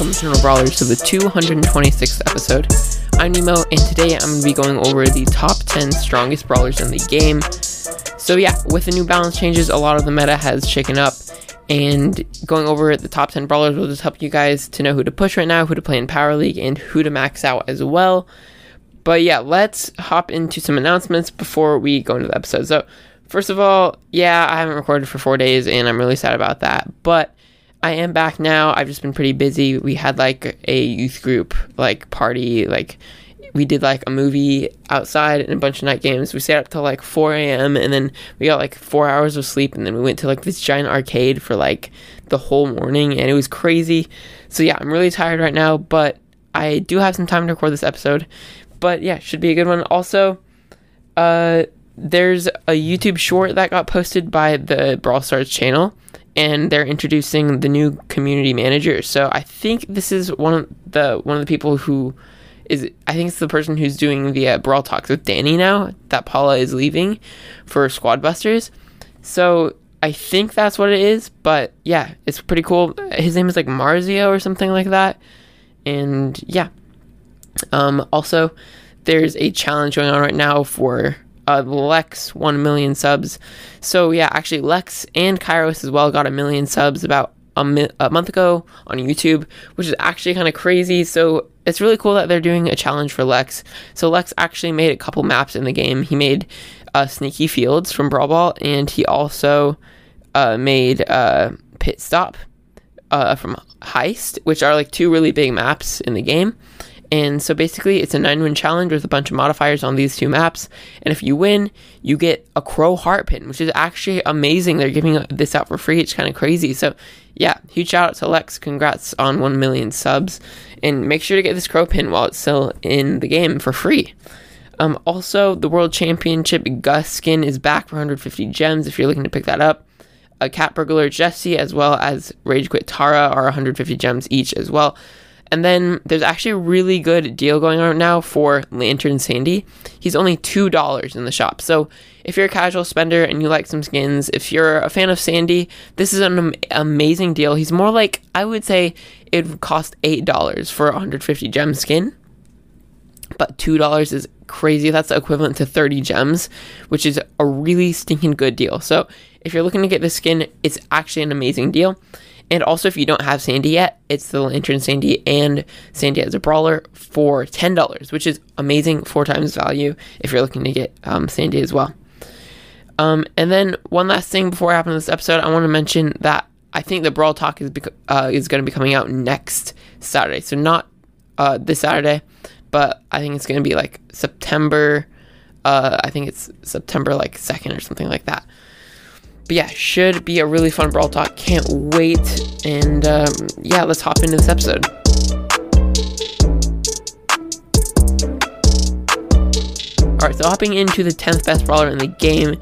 welcome to Brawlers to the 226th episode. I'm Nemo, and today I'm going to be going over the top 10 strongest brawlers in the game. So, yeah, with the new balance changes, a lot of the meta has shaken up, and going over the top 10 brawlers will just help you guys to know who to push right now, who to play in Power League, and who to max out as well. But yeah, let's hop into some announcements before we go into the episode. So, first of all, yeah, I haven't recorded for four days, and I'm really sad about that, but I am back now. I've just been pretty busy. We had like a youth group like party, like we did like a movie outside and a bunch of night games. We stayed up till like 4 a.m. and then we got like four hours of sleep and then we went to like this giant arcade for like the whole morning and it was crazy. So yeah, I'm really tired right now, but I do have some time to record this episode. But yeah, should be a good one. Also, uh, there's a YouTube short that got posted by the Brawl Stars channel and they're introducing the new community manager. So I think this is one of the one of the people who is I think it's the person who's doing the uh, brawl talks with Dani now that Paula is leaving for Squad Busters. So I think that's what it is, but yeah, it's pretty cool. His name is like Marzio or something like that. And yeah. Um also there's a challenge going on right now for uh, Lex 1 million subs. So, yeah, actually, Lex and Kairos as well got a million subs about a, mi- a month ago on YouTube, which is actually kind of crazy. So, it's really cool that they're doing a challenge for Lex. So, Lex actually made a couple maps in the game. He made uh, Sneaky Fields from Brawl Ball, and he also uh, made uh, Pit Stop uh, from Heist, which are like two really big maps in the game. And so basically, it's a nine win challenge with a bunch of modifiers on these two maps. And if you win, you get a Crow Heart Pin, which is actually amazing. They're giving this out for free. It's kind of crazy. So, yeah, huge shout out to Lex. Congrats on 1 million subs. And make sure to get this Crow Pin while it's still in the game for free. Um, also, the World Championship Gus skin is back for 150 gems if you're looking to pick that up. A Cat Burglar Jessie as well as Rage Quit Tara are 150 gems each as well. And then there's actually a really good deal going on now for Lantern Sandy. He's only $2 in the shop. So if you're a casual spender and you like some skins, if you're a fan of Sandy, this is an am- amazing deal. He's more like, I would say it would cost $8 for a 150 gem skin. But $2 is crazy. That's equivalent to 30 gems, which is a really stinking good deal. So if you're looking to get this skin, it's actually an amazing deal. And also, if you don't have Sandy yet, it's the Lantern Sandy and Sandy as a brawler for $10, which is amazing, four times value if you're looking to get um, Sandy as well. Um, and then one last thing before I hop into this episode, I want to mention that I think the Brawl Talk is bec- uh, is going to be coming out next Saturday. So not uh, this Saturday, but I think it's going to be like September. Uh, I think it's September like second or something like that. But yeah, should be a really fun Brawl Talk. Can't wait. And um, yeah, let's hop into this episode. Alright, so hopping into the 10th best brawler in the game,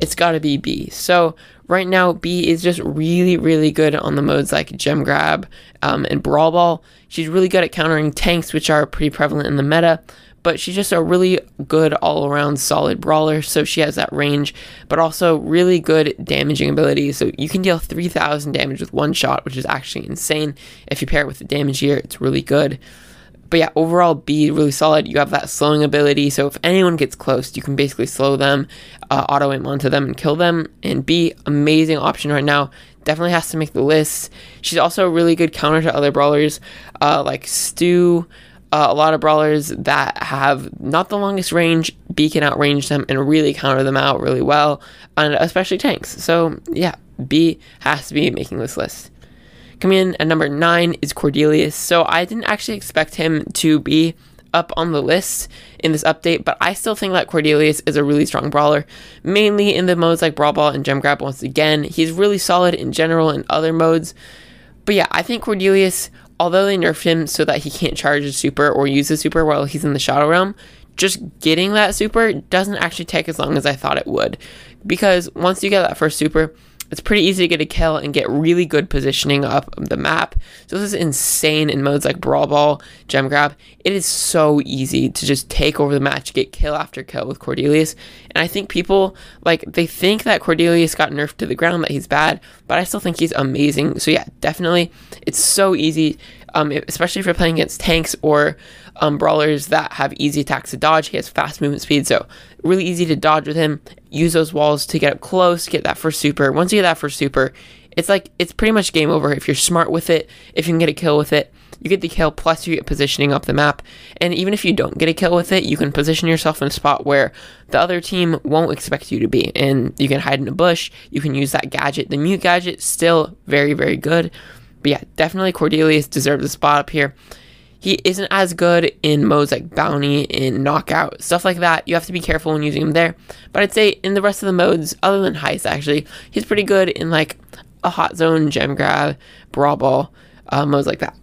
it's gotta be Bea. So right now, Bea is just really, really good on the modes like Gem Grab um, and Brawl Ball. She's really good at countering tanks, which are pretty prevalent in the meta but she's just a really good all around solid brawler. So she has that range, but also really good damaging ability. So you can deal 3000 damage with one shot, which is actually insane. If you pair it with the damage here, it's really good. But yeah, overall, Bea really solid. You have that slowing ability, so if anyone gets close, you can basically slow them, uh, auto aim onto them, and kill them. And Bea, amazing option right now. Definitely has to make the list. She's also a really good counter to other brawlers uh, like Stu, uh, a lot of brawlers that have not the longest range, Bea can outrange them and really counter them out really well, and especially tanks. So yeah, Bea has to be making this list. Coming in at number nine is Cordelius. So I didn't actually expect him to be up on the list in this update, but I still think that Cordelius is a really strong brawler, mainly in the modes like Brawl Ball and Gem Grab. Once again, he's really solid in general in other modes. But yeah, I think Cordelius although they nerfed him so that he can't charge a super or use a super while he's in the Shadow Realm, just getting that super doesn't actually take as long as I thought it would. Because once you get that first super, it's pretty easy to get a kill and get really good positioning up the map. So this is insane in modes like Brawl Ball, Gem Grab. It is so easy to just take over the match, get kill after kill with Cordelius. And I think people like they think that Cordelius got nerfed to the ground, that he's bad, but I still think he's amazing. So yeah, definitely, it's so easy um, especially if you're playing against tanks or um, brawlers that have easy attacks to dodge. He has fast movement speed, so really easy to dodge with him. Use those walls to get up close, get that first super. Once you get that first super, it's like it's pretty much game over if you're smart with it. If you can get a kill with it, you get the kill plus you get positioning up the map. And even if you don't get a kill with it, you can position yourself in a spot where the other team won't expect you to be. And you can hide in a bush. You can use that gadget. The mute gadget still very very good. But yeah, definitely Cordelius deserves a spot up here. He isn't as good in modes like bounty and knockout stuff like that. You have to be careful when using him there. But I'd say in the rest of the modes, other than heist, actually, he's pretty good in like a hot zone, gem grab, brawl ball, uh, modes like that.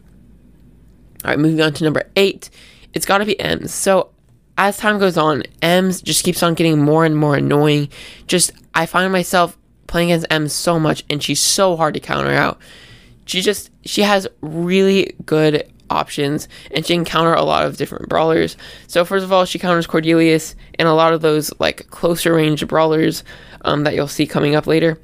All right, moving on to number eight. It's got to be Emz. So as time goes on, Emz just keeps on getting more and more annoying. Just I find myself playing against Emz so much, and she's so hard to counter out. She just she has really good options and she can counter a lot of different brawlers. So first of all, she counters Cordelius and a lot of those like closer range brawlers um, that you'll see coming up later.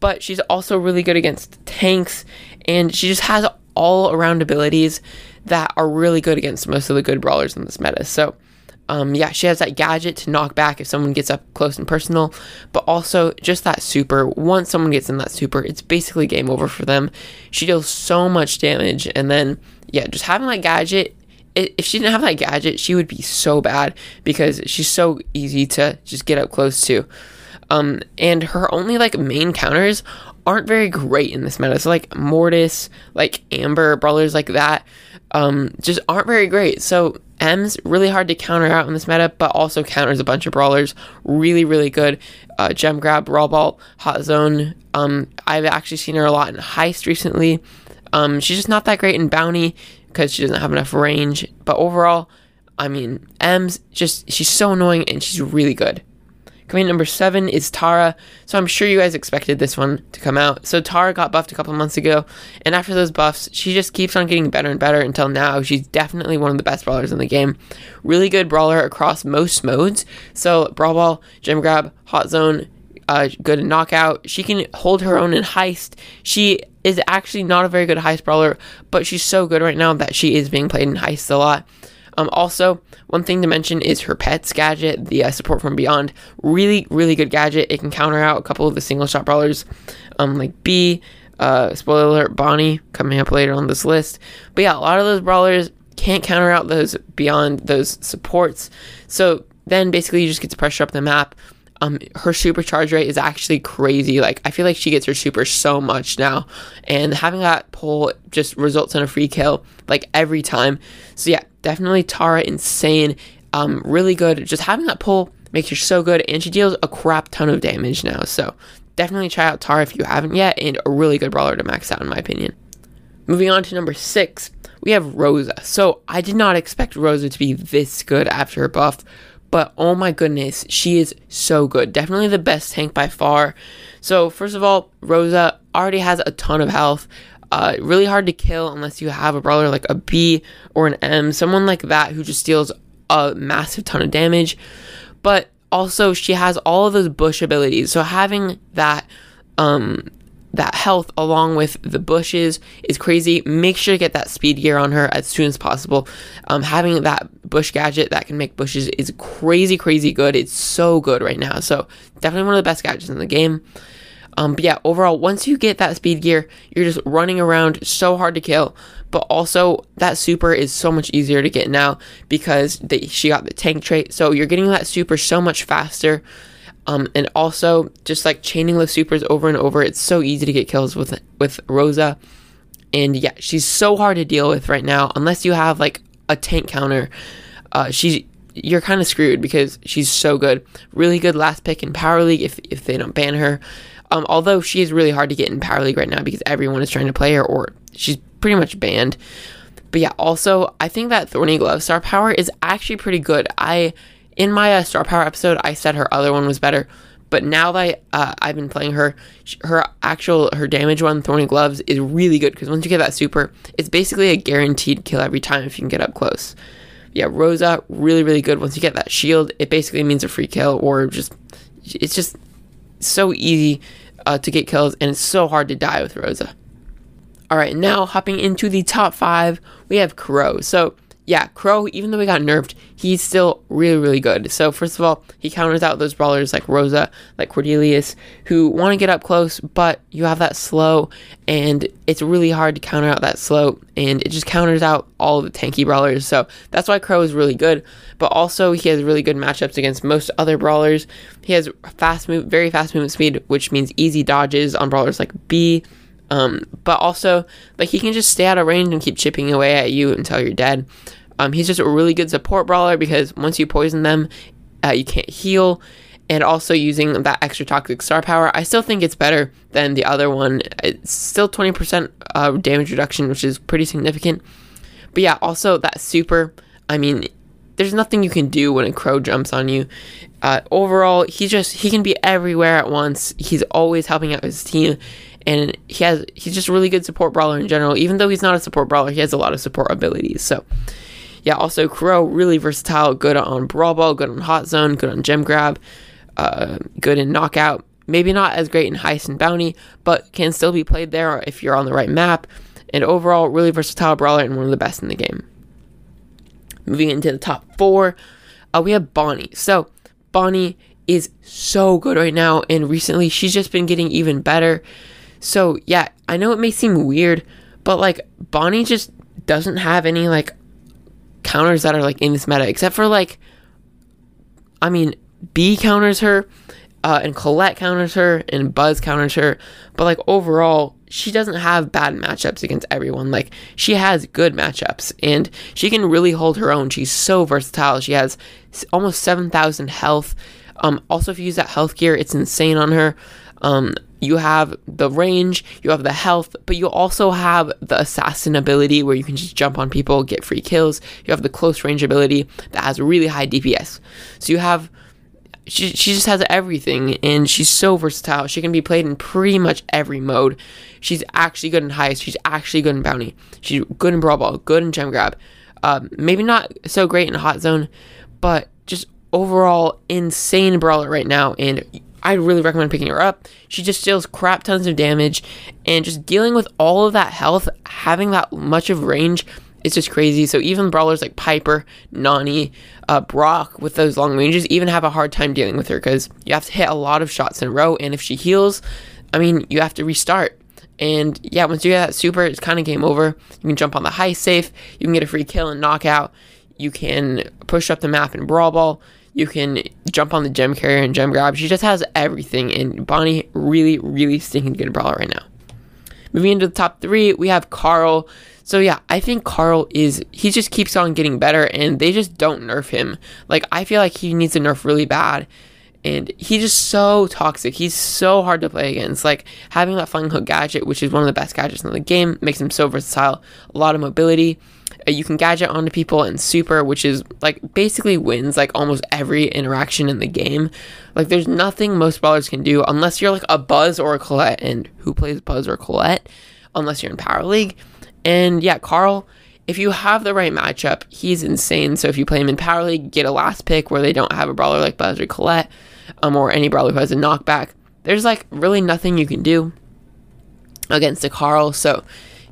But she's also really good against tanks and she just has all around abilities that are really good against most of the good brawlers in this meta. So, um, yeah, she has that gadget to knock back if someone gets up close and personal, but also just that super. Once someone gets in that super, it's basically game over for them. She deals so much damage, and then, yeah, just having that gadget. if she didn't have that gadget, she would be so bad because she's so easy to just get up close to. Um, and her only like main counters aren't very great in this meta. So like Mortis, like Amber, brawlers like that, um, just aren't very great. So Emz really hard to counter out in this meta, but also counters a bunch of brawlers. Really, really good. Uh, gem grab, brawl ball, hot zone. Um, I've actually seen her a lot in heist recently. Um, she's just not that great in bounty because she doesn't have enough range. But overall, I mean, Emz just she's so annoying and she's really good. Coming number seven is Tara. So I'm sure you guys expected this one to come out. So Tara got buffed a couple months ago, and after those buffs, she just keeps on getting better and better until now. She's definitely one of the best brawlers in the game. Really good brawler across most modes. So Brawl Ball, Gem Grab, Hot Zone, uh, good knockout. She can hold her own in heist. She is actually not a very good heist brawler, but she's so good right now that she is being played in heist a lot. Um, also, one thing to mention is her pets gadget, the uh, support from Beyond. Really, really good gadget. It can counter out a couple of the single shot brawlers, um, like Bea. Uh, spoiler alert, Bonnie coming up later on this list. But yeah, a lot of those brawlers can't counter out those beyond those supports. So then basically you just get to pressure up the map. Um, her supercharge rate is actually crazy. Like I feel like she gets her super so much now, and having that pull just results in a free kill like every time. So yeah, definitely Tara insane. Um, really good. Just having that pull makes her so good, and she deals a crap ton of damage now. So definitely try out Tara if you haven't yet, and a really good brawler to max out in my opinion. Moving on to number six, we have Rosa. So I did not expect Rosa to be this good after her buff, but oh my goodness, she is so good. Definitely the best tank by far. So, first of all, Rosa already has a ton of health. Uh, really hard to kill unless you have a brawler like a Bea or an Emz, someone like that who just deals a massive ton of damage. But also, she has all of those bush abilities. So having that um, that health along with the bushes is crazy. Make sure to get that speed gear on her as soon as possible. Um, having that bush gadget that can make bushes is crazy, crazy good. It's so good right now. So definitely one of the best gadgets in the game. Um, but yeah, overall, once you get that speed gear, you're just running around so hard to kill. But also, that super is so much easier to get now because they, she got the tank trait. So you're getting that super so much faster. Um, and also just like chaining the supers over and over, it's so easy to get kills with with Rosa. And yeah, she's so hard to deal with right now. Unless you have like a tank counter, uh, she's you're kind of screwed because she's so good. Really good last pick in Power League if if they don't ban her. Um, although she is really hard to get in Power League right now because everyone is trying to play her, or she's pretty much banned. But yeah, also I think that Thorny Glove star power is actually pretty good. I in my uh, star power episode, I said her other one was better, but now that uh, I've been playing her, her actual her damage one, Thorny Gloves, is really good because once you get that super, it's basically a guaranteed kill every time if you can get up close. Yeah, Rosa, really really good. Once you get that shield, it basically means a free kill or just it's just so easy uh, to get kills and it's so hard to die with Rosa. All right, now hopping into the top five, we have Crow. So yeah, Crow, even though he got nerfed, he's still really, really good. So, first of all, he counters out those brawlers like Rosa, like Cordelius, who want to get up close, but you have that slow, and it's really hard to counter out that slow, and it just counters out all the tanky brawlers. So, that's why Crow is really good, but also he has really good matchups against most other brawlers. He has fast move, very fast movement speed, which means easy dodges on brawlers like Bea. Um, but also, like he can just stay out of range and keep chipping away at you until you're dead. Um, he's just a really good support brawler because once you poison them, uh, you can't heal. And also using that extra toxic star power, I still think it's better than the other one. It's still 20% uh, damage reduction, which is pretty significant. But yeah, also that super, I mean, there's nothing you can do when a crow jumps on you. Uh, overall, he just he can be everywhere at once. He's always helping out his team, and he has he's just a really good support brawler in general. Even though he's not a support brawler, he has a lot of support abilities. So yeah, also Crow, really versatile, good on Brawl Ball, good on Hot Zone, good on Gem Grab, uh, good in Knockout. Maybe not as great in Heist and Bounty, but can still be played there if you're on the right map. And overall, really versatile brawler and one of the best in the game. Moving into the top four, uh, we have Bonnie. So, Bonnie is so good right now, and recently she's just been getting even better. So, yeah, I know it may seem weird, but like Bonnie just doesn't have any like counters that are like in this meta, except for like, I mean, Bea counters her, uh, and Colette counters her, and Buzz counters her. But like overall, she doesn't have bad matchups against everyone. Like she has good matchups, and she can really hold her own. She's so versatile. She has almost seven thousand health. Um, also, if you use that health gear, it's insane on her. Um, you have the range, you have the health, but you also have the assassin ability where you can just jump on people, get free kills. You have the close range ability that has really high DPS. So you have she, she just has everything and she's so versatile. She can be played in pretty much every mode. She's actually good in heist. She's actually good in bounty. She's good in brawl ball, good in gem grab. Um, maybe not so great in hot zone, but just overall insane brawler right now. And I really recommend picking her up. She just deals crap tons of damage, and just dealing with all of that health, having that much of range, it's just crazy. So even brawlers like Piper, Nani, uh, Brock with those long ranges even have a hard time dealing with her because you have to hit a lot of shots in a row, and if she heals, I mean, you have to restart. And yeah, once you get that super, it's kind of game over. You can jump on the high safe, you can get a free kill and knockout, you can push up the map in Brawl Ball, you can jump on the gem carrier and gem grab. She just has everything, and Bonnie really, really stinking good brawler right now. Moving into the top three, we have Carl. So yeah, I think Carl is he just keeps on getting better, and they just don't nerf him. Like I feel like he needs a nerf really bad, and he's just so toxic. He's so hard to play against. Like having that flying hook gadget, which is one of the best gadgets in the game, makes him so versatile. A lot of mobility. Uh, you can gadget onto people and super, which is like basically wins like almost every interaction in the game. Like there's nothing most brawlers can do unless you're like a Buzz or a Colette, and who plays Buzz or Colette unless you're in Power League. And yeah, Carl, if you have the right matchup, he's insane. So if you play him in Power League, get a last pick where they don't have a brawler like Buzz or Colette, um, or any brawler who has a knockback. There's like really nothing you can do against a Carl. So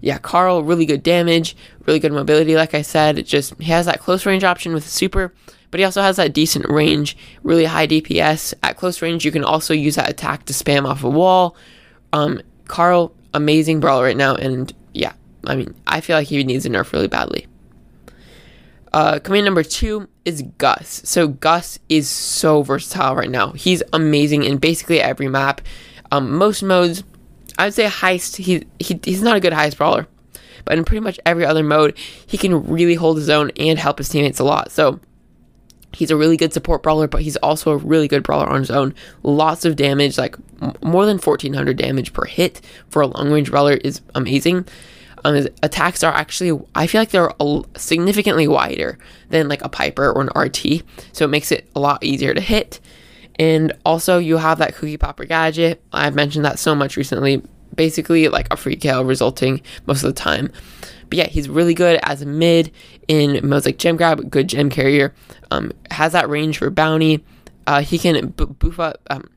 yeah, Carl, really good damage, really good mobility, like I said. It just he has that close range option with super, but he also has that decent range, really high DPS. At close range, you can also use that attack to spam off a wall. Um, Carl, amazing brawler right now, and yeah, I mean, I feel like he needs a nerf really badly. Uh, coming number two is Gus. So Gus is so versatile right now. He's amazing in basically every map. Um, most modes, I would say heist. He, he he's not a good heist brawler, but in pretty much every other mode, he can really hold his own and help his teammates a lot. So he's a really good support brawler, but he's also a really good brawler on his own. Lots of damage, like more than 1400 damage per hit for a long range brawler is amazing. Um, his attacks are actually, I feel like they're significantly wider than like a Piper or an R-T, so it makes it a lot easier to hit. And also, you have that Kooky Popper gadget. I've mentioned that so much recently. Basically, like a free kill resulting most of the time. But yeah, he's really good as a mid in like Gem Grab, good gem carrier. Um, has that range for bounty. Uh, he can b- up, um,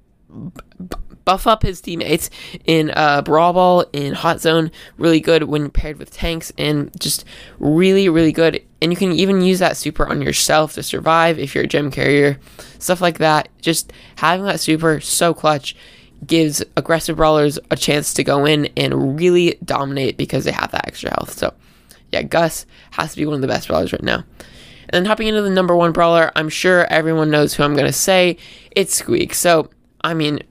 b- buff up his teammates in uh, Brawl Ball, in Hot Zone. Really good when paired with tanks, and just really, really good. And you can even use that super on yourself to survive if you're a gem carrier, stuff like that. Just having that super so clutch gives aggressive brawlers a chance to go in and really dominate because they have that extra health. So, yeah, Gus has to be one of the best brawlers right now. And then hopping into the number one brawler, I'm sure everyone knows who I'm going to say. It's Squeak. So, I mean,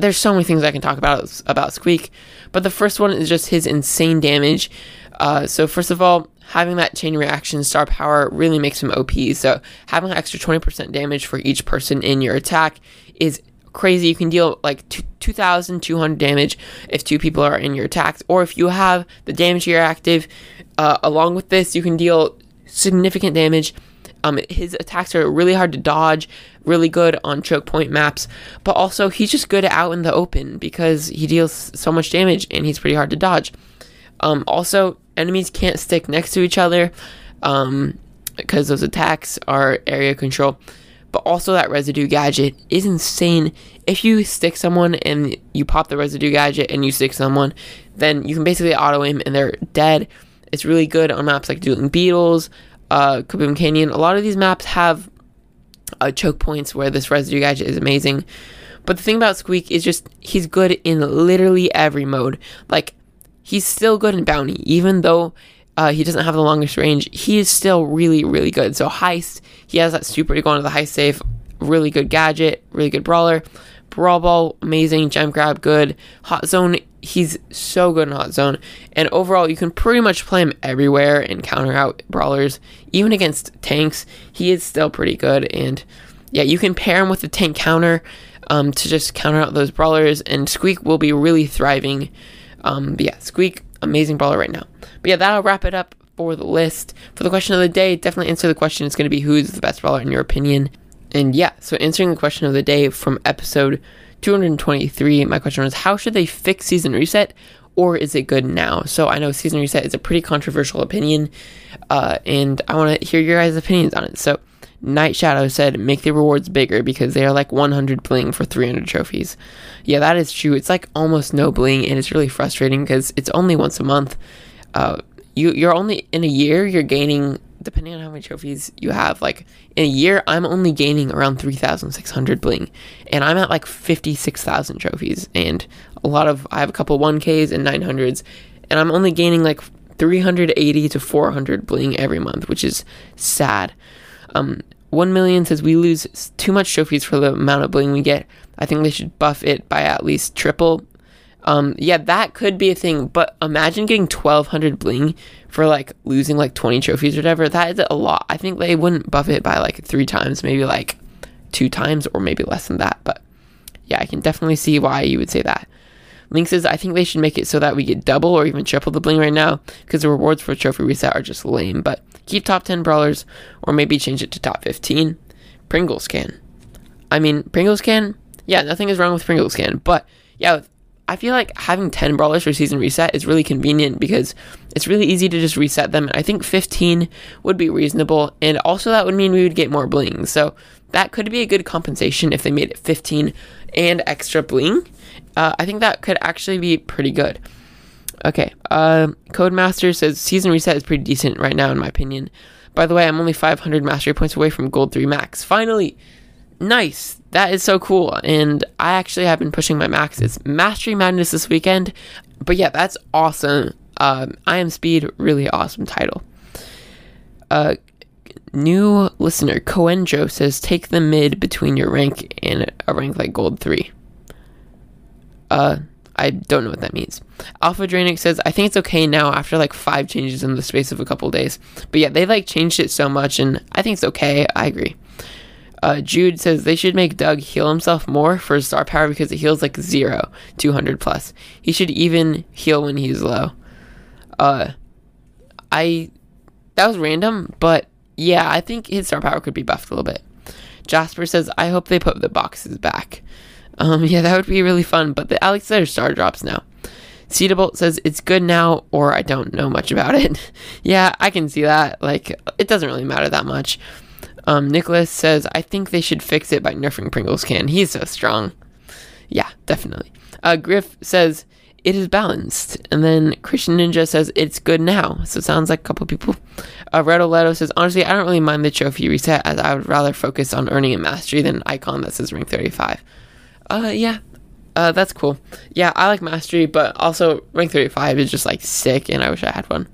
there's so many things I can talk about about Squeak, but the first one is just his insane damage. Uh, so first of all, having that chain reaction star power really makes him OP. So having an extra 20% damage for each person in your attack is crazy. You can deal like 2,200 damage if two people are in your attacks, or if you have the damage gear active. Uh, along with this, you can deal significant damage um, his attacks are really hard to dodge, really good on choke point maps, but also he's just good out in the open because he deals so much damage and he's pretty hard to dodge. Um, also, enemies can't stick next to each other um, because those attacks are area control. But also, that residue gadget is insane. If you stick someone and you pop the residue gadget and you stick someone, then you can basically auto aim and they're dead. It's really good on maps like Dueling Beetles, uh, Kaboom Canyon. A lot of these maps have uh, choke points where this residue gadget is amazing. But the thing about Squeak is just he's good in literally every mode. Like he's still good in bounty, even though uh, he doesn't have the longest range. He is still really, really good. So heist, he has that super to go into the heist safe. Really good gadget, really good brawler. Brawl Ball, amazing. Gem Grab, good. Hot Zone, he's so good in Hot Zone. And overall, you can pretty much play him everywhere and counter out brawlers. Even against tanks, he is still pretty good. And yeah, you can pair him with the tank counter um, to just counter out those brawlers. And Squeak will be really thriving. Um, but yeah, Squeak, amazing brawler right now. But yeah, that'll wrap it up for the list. For the question of the day, definitely answer the question. It's going to be who's the best brawler in your opinion. And yeah, so answering the question of the day from episode 223, my question was how should they fix season reset or is it good now? So I know season reset is a pretty controversial opinion, uh, and I want to hear your guys' opinions on it. So Night Shadow said make the rewards bigger because they are like 100 bling for 300 trophies. Yeah, that is true. It's like almost no bling, and it's really frustrating because it's only once a month. Uh, you you're only in a year you're gaining depending on how many trophies you have, like in a year, I'm only gaining around 3,600 bling, and I'm at like 56,000 trophies, and a lot of I have a couple 1Ks and 900s, and I'm only gaining like 380 to 400 bling every month, which is sad. Um, 1 million says we lose too much trophies for the amount of bling we get. I think they should buff it by at least triple um, yeah, that could be a thing, but imagine getting 1200 bling for like losing like 20 trophies or whatever. That is a lot. I think they wouldn't buff it by like three times, maybe like two times or maybe less than that. But yeah, I can definitely see why you would say that. Link says, I think they should make it so that we get double or even triple the bling right now because the rewards for a trophy reset are just lame. But keep top 10 brawlers or maybe change it to top 15. Pringles can. I mean, Pringles can, yeah, nothing is wrong with Pringles can. But yeah, I feel like having 10 brawlers for season reset is really convenient because it's really easy to just reset them. I think 15 would be reasonable, and also that would mean we would get more bling. So that could be a good compensation if they made it 15 and extra bling. Uh, I think that could actually be pretty good. Okay, uh, Codemaster says season reset is pretty decent right now, in my opinion. By the way, I'm only 500 mastery points away from gold 3 max. Finally! Nice! that is so cool. And I actually have been pushing my max. It's Mastery Madness this weekend. But yeah, that's awesome. Um, I am Speed, really awesome title. Uh, new listener, Cohen Joe says, take the mid between your rank and a rank like Gold 3. Uh, I don't know what that means. Alpha Dranic says, I think it's okay now after like five changes in the space of a couple days. But yeah, they like changed it so much and I think it's okay. I agree. Uh, Jude says they should make Doug heal himself more for his star power because it heals like zero, 200 plus. He should even heal when he's low. Uh, I that was random, but yeah, I think his star power could be buffed a little bit. Jasper says, I hope they put the boxes back. Um, yeah, that would be really fun, but the Alex Letter star drops now. Cedarbolt says it's good now, or I don't know much about it. yeah, I can see that. Like, it doesn't really matter that much. Um, Nicholas says, I think they should fix it by nerfing Pringles can. He's so strong. Yeah, definitely. Uh, Griff says it is balanced, and then Christian Ninja says it's good now. So it sounds like a couple people. Uh, Red says honestly, I don't really mind the trophy reset, as I would rather focus on earning a mastery than an icon that says rank 35. Uh, yeah, uh, that's cool. Yeah, I like mastery, but also rank 35 is just like sick, and I wish I had one.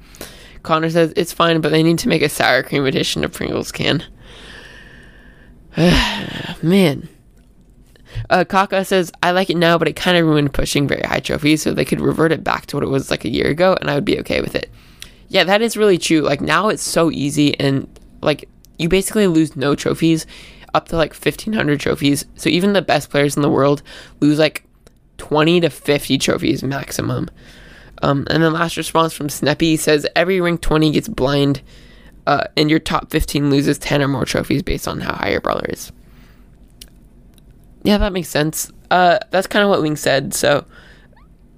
Connor says it's fine, but they need to make a sour cream edition of Pringles can. Man. Uh, Kaka says, I like it now, but it kind of ruined pushing very high trophies, so they could revert it back to what it was like a year ago, and I would be okay with it. Yeah, that is really true. Like, now it's so easy, and like, you basically lose no trophies up to like 1500 trophies. So even the best players in the world lose like 20 to 50 trophies maximum. Um, and then last response from Sneppy says every rank 20 gets blind, uh, and your top 15 loses 10 or more trophies based on how high your brawler is. Yeah, that makes sense. Uh, that's kind of what Wing said. So,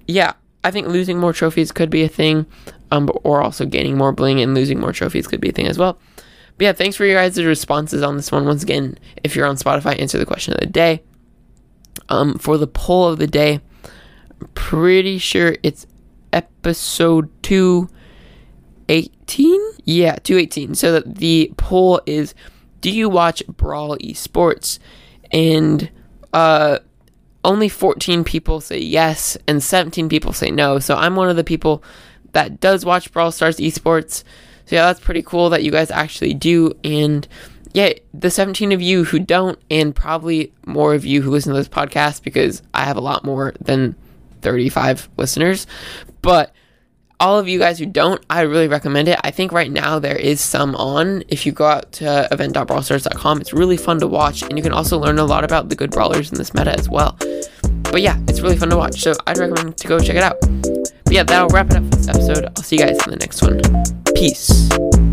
yeah, I think losing more trophies could be a thing, um, or also gaining more bling and losing more trophies could be a thing as well. But yeah, thanks for your guys' responses on this one. Once again, if you're on Spotify, answer the question of the day. Um, for the poll of the day, I'm pretty sure it's episode 218? Yeah, 218. So that the poll is do you watch Brawl Esports? And uh only 14 people say yes and 17 people say no. So I'm one of the people that does watch Brawl Stars Esports. So yeah, that's pretty cool that you guys actually do and yeah, the 17 of you who don't, and probably more of you who listen to this podcast because I have a lot more than 35 listeners. But all of you guys who don't, I really recommend it. I think right now there is some on. If you go out to event.brawlstars.com, it's really fun to watch, and you can also learn a lot about the good brawlers in this meta as well. But yeah, it's really fun to watch, so I'd recommend to go check it out. But yeah, that'll wrap it up for this episode. I'll see you guys in the next one. Peace.